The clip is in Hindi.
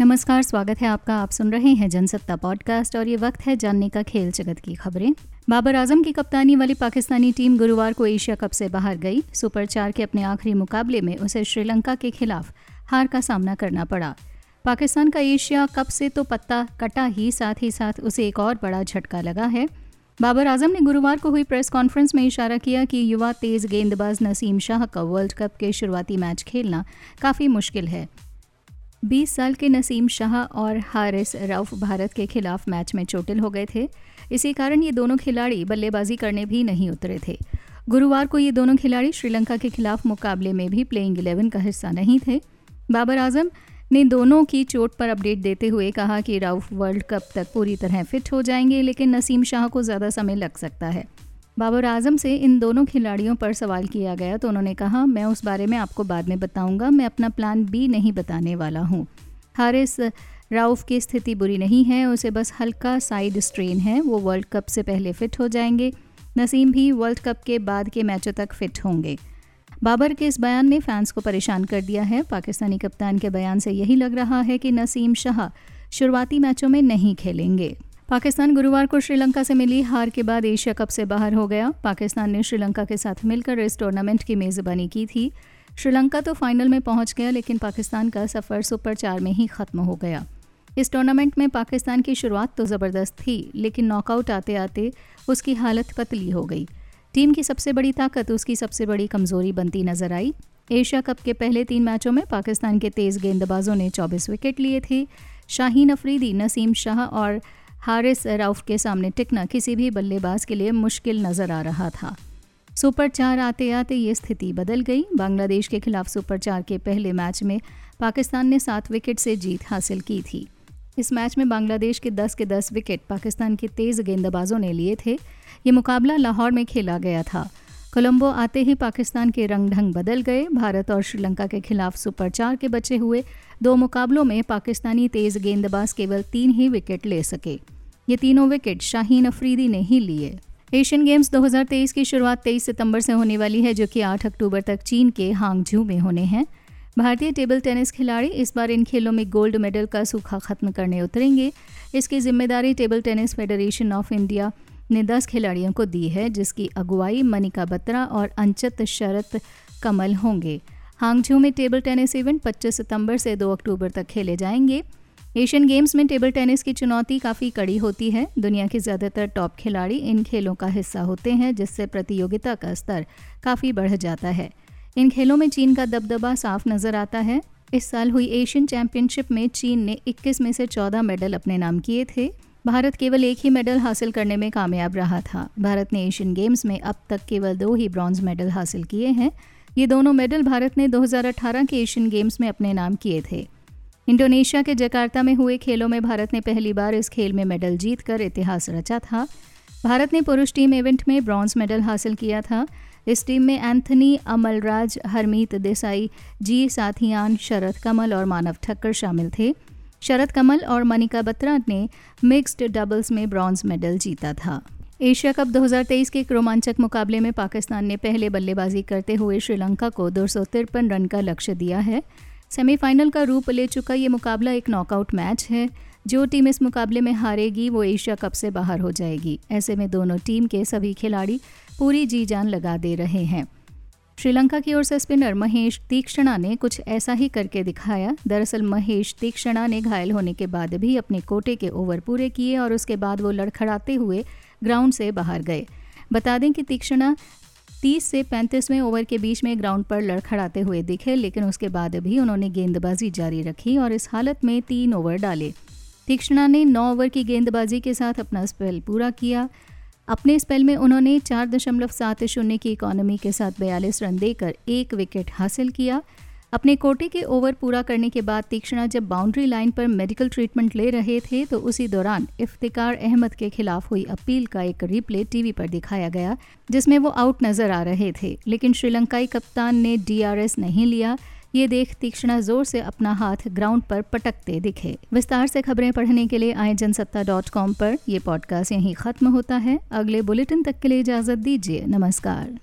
नमस्कार, स्वागत है आपका। आप सुन रहे हैं जनसत्ता पॉडकास्ट और ये वक्त है जानने का खेल जगत की खबरें। बाबर आज़म की कप्तानी वाली पाकिस्तानी टीम गुरुवार को एशिया कप से बाहर गई। सुपर चार के अपने आखिरी मुकाबले में उसे श्रीलंका के खिलाफ हार का सामना करना पड़ा। पाकिस्तान का एशिया कप से तो पत्ता कटा ही, साथ ही साथ उसे एक और बड़ा झटका लगा है। बाबर आज़म ने गुरुवार को हुई प्रेस कॉन्फ्रेंस में इशारा किया कि युवा तेज गेंदबाज नसीम शाह का वर्ल्ड कप के शुरुआती मैच खेलना काफ़ी मुश्किल है। 20 साल के नसीम शाह और हारिस रऊफ भारत के खिलाफ मैच में चोटिल हो गए थे। इसी कारण ये दोनों खिलाड़ी बल्लेबाजी करने भी नहीं उतरे थे। गुरुवार को ये दोनों खिलाड़ी श्रीलंका के खिलाफ मुकाबले में भी प्लेइंग इलेवन का हिस्सा नहीं थे। बाबर आज़म ने दोनों की चोट पर अपडेट देते हुए कहा कि राउफ वर्ल्ड कप तक पूरी तरह फिट हो जाएँगे, लेकिन नसीम शाह को ज़्यादा समय लग सकता है। बाबर आज़म से इन दोनों खिलाड़ियों पर सवाल किया गया तो उन्होंने कहा, मैं उस बारे में आपको बाद में बताऊँगा। मैं अपना प्लान बी नहीं बताने वाला हूँ। हारिस राउफ की स्थिति बुरी नहीं है। उसे बस हल्का साइड स्ट्रेन है। वो वर्ल्ड कप से पहले फिट हो जाएँगे। नसीम भी वर्ल्ड कप के बाद के मैचों तक फिट होंगे। बाबर के इस बयान ने फैंस को परेशान कर दिया है। पाकिस्तानी कप्तान के बयान से यही लग रहा है कि नसीम शाह शुरुआती मैचों में नहीं खेलेंगे। पाकिस्तान गुरुवार को श्रीलंका से मिली हार के बाद एशिया कप से बाहर हो गया। पाकिस्तान ने श्रीलंका के साथ मिलकर इस टूर्नामेंट की मेज़बानी की थी। श्रीलंका तो फाइनल में पहुँच गया, लेकिन पाकिस्तान का सफ़र सुपर चार में ही ख़त्म हो गया। इस टूर्नामेंट में पाकिस्तान की शुरुआत तो ज़बरदस्त थी, लेकिन नॉकआउट आते आते उसकी हालत पतली हो गई। टीम की सबसे बड़ी ताकत उसकी सबसे बड़ी कमज़ोरी बनती नज़र आई। एशिया कप के पहले तीन मैचों में पाकिस्तान के तेज गेंदबाजों ने 24 विकेट लिए थे। शाहीन अफरीदी, नसीम शाह और हारिस राउफ के सामने टिकना किसी भी बल्लेबाज के लिए मुश्किल नज़र आ रहा था। सुपर चार आते आते ये स्थिति बदल गई। बांग्लादेश के खिलाफ सुपर चार के पहले मैच में पाकिस्तान ने सात विकेट से जीत हासिल की थी। इस मैच में बांग्लादेश के 10 के 10 विकेट पाकिस्तान के तेज गेंदबाजों ने लिए थे। ये मुकाबला लाहौर में खेला गया था। कोलंबो आते ही पाकिस्तान के रंग ढंग बदल गए। भारत और श्रीलंका के खिलाफ सुपर चार के बचे हुए दो मुकाबलों में पाकिस्तानी तेज गेंदबाज केवल तीन ही विकेट ले सके। ये तीनों विकेट शाहीन अफरीदी ने ही लिए। एशियन गेम्स 2023 की शुरुआत 23 सितंबर से होने वाली है, जो कि 8 अक्टूबर तक चीन के हांगझू में होने हैं। भारतीय टेबल टेनिस खिलाड़ी इस बार इन खेलों में गोल्ड मेडल का सूखा खत्म करने उतरेंगे। इसकी ज़िम्मेदारी table tennis federation of India ने 10 खिलाड़ियों को दी है, जिसकी अगुवाई मनिका बत्रा और अंचत शरत कमल होंगे। हांगझू में टेबल टेनिस इवेंट 25 सितंबर से 2 अक्टूबर तक खेले जाएँगे। एशियन गेम्स में टेबल टेनिस की चुनौती काफ़ी कड़ी होती है। दुनिया के ज़्यादातर टॉप खिलाड़ी इन खेलों का हिस्सा होते हैं, जिससे प्रतियोगिता का स्तर काफ़ी बढ़ जाता है। इन खेलों में चीन का दबदबा साफ़ नज़र आता है। इस साल हुई एशियन चैंपियनशिप में चीन ने 21 में से 14 मेडल अपने नाम किए थे। भारत केवल एक ही मेडल हासिल करने में कामयाब रहा था। भारत ने एशियन गेम्स में अब तक केवल दो ही ब्रॉन्ज मेडल हासिल किए हैं। ये दोनों मेडल भारत ने 2018 के एशियन गेम्स में अपने नाम किए थे। इंडोनेशिया के जकार्ता में हुए खेलों में भारत ने पहली बार इस खेल में मेडल जीतकर इतिहास रचा था। भारत ने पुरुष टीम इवेंट में ब्रॉन्ज मेडल हासिल किया था। इस टीम में एंथनी, अमलराज, हरमीत देसाई, जी साथियान, शरद कमल और मानव ठक्कर शामिल थे। शरद कमल और मनिका बत्रा ने मिक्स्ड डबल्स में ब्रॉन्ज मेडल जीता था। एशिया कप 2023 के एक रोमांचक मुकाबले में पाकिस्तान ने पहले बल्लेबाजी करते हुए श्रीलंका को दो सौ तिरपन रन का लक्ष्य दिया है। सेमीफाइनल का रूप ले चुका ये मुकाबला एक नॉकआउट मैच है। जो टीम इस मुकाबले में हारेगी, वो एशिया कप से बाहर हो जाएगी। ऐसे में दोनों टीम के सभी खिलाड़ी पूरी जी जान लगा दे रहे हैं। श्रीलंका की ओर से स्पिनर महेश तीक्षणा ने कुछ ऐसा ही करके दिखाया। दरअसल महेश तीक्षणा ने घायल होने के बाद भी अपने कोटे के ओवर पूरे किए और उसके बाद वो लड़खड़ाते हुए ग्राउंड से बाहर गए। बता दें कि तीक्षणा 30 से 35वें ओवर के बीच में ग्राउंड पर लड़खड़ाते हुए दिखे, लेकिन उसके बाद भी उन्होंने गेंदबाजी जारी रखी और इस हालत में तीन ओवर डाले। तीक्षणा ने नौ ओवर की गेंदबाजी के साथ अपना स्पेल पूरा किया। अपने स्पेल में उन्होंने चार दशमलव सात शून्य की इकोनॉमी के साथ बयालीस रन देकर एक विकेट हासिल किया। अपने कोटे के ओवर पूरा करने के बाद तीक्षणा जब बाउंड्री लाइन पर मेडिकल ट्रीटमेंट ले रहे थे तो उसी दौरान इफ्तिकार अहमद के खिलाफ हुई अपील का एक रिप्ले टीवी पर दिखाया गया, जिसमें वो आउट नज़र आ रहे थे। लेकिन श्रीलंकाई कप्तान ने डीआरएस नहीं लिया। ये देख तीक्ष्णा ज़ोर से अपना हाथ ग्राउंड पर पटकते दिखे। विस्तार से खबरें पढ़ने के लिए आए जनसत्ता डॉट कॉम पर। यह पॉडकास्ट यहीं खत्म होता है। अगले बुलेटिन तक के लिए इजाज़त दीजिए। नमस्कार।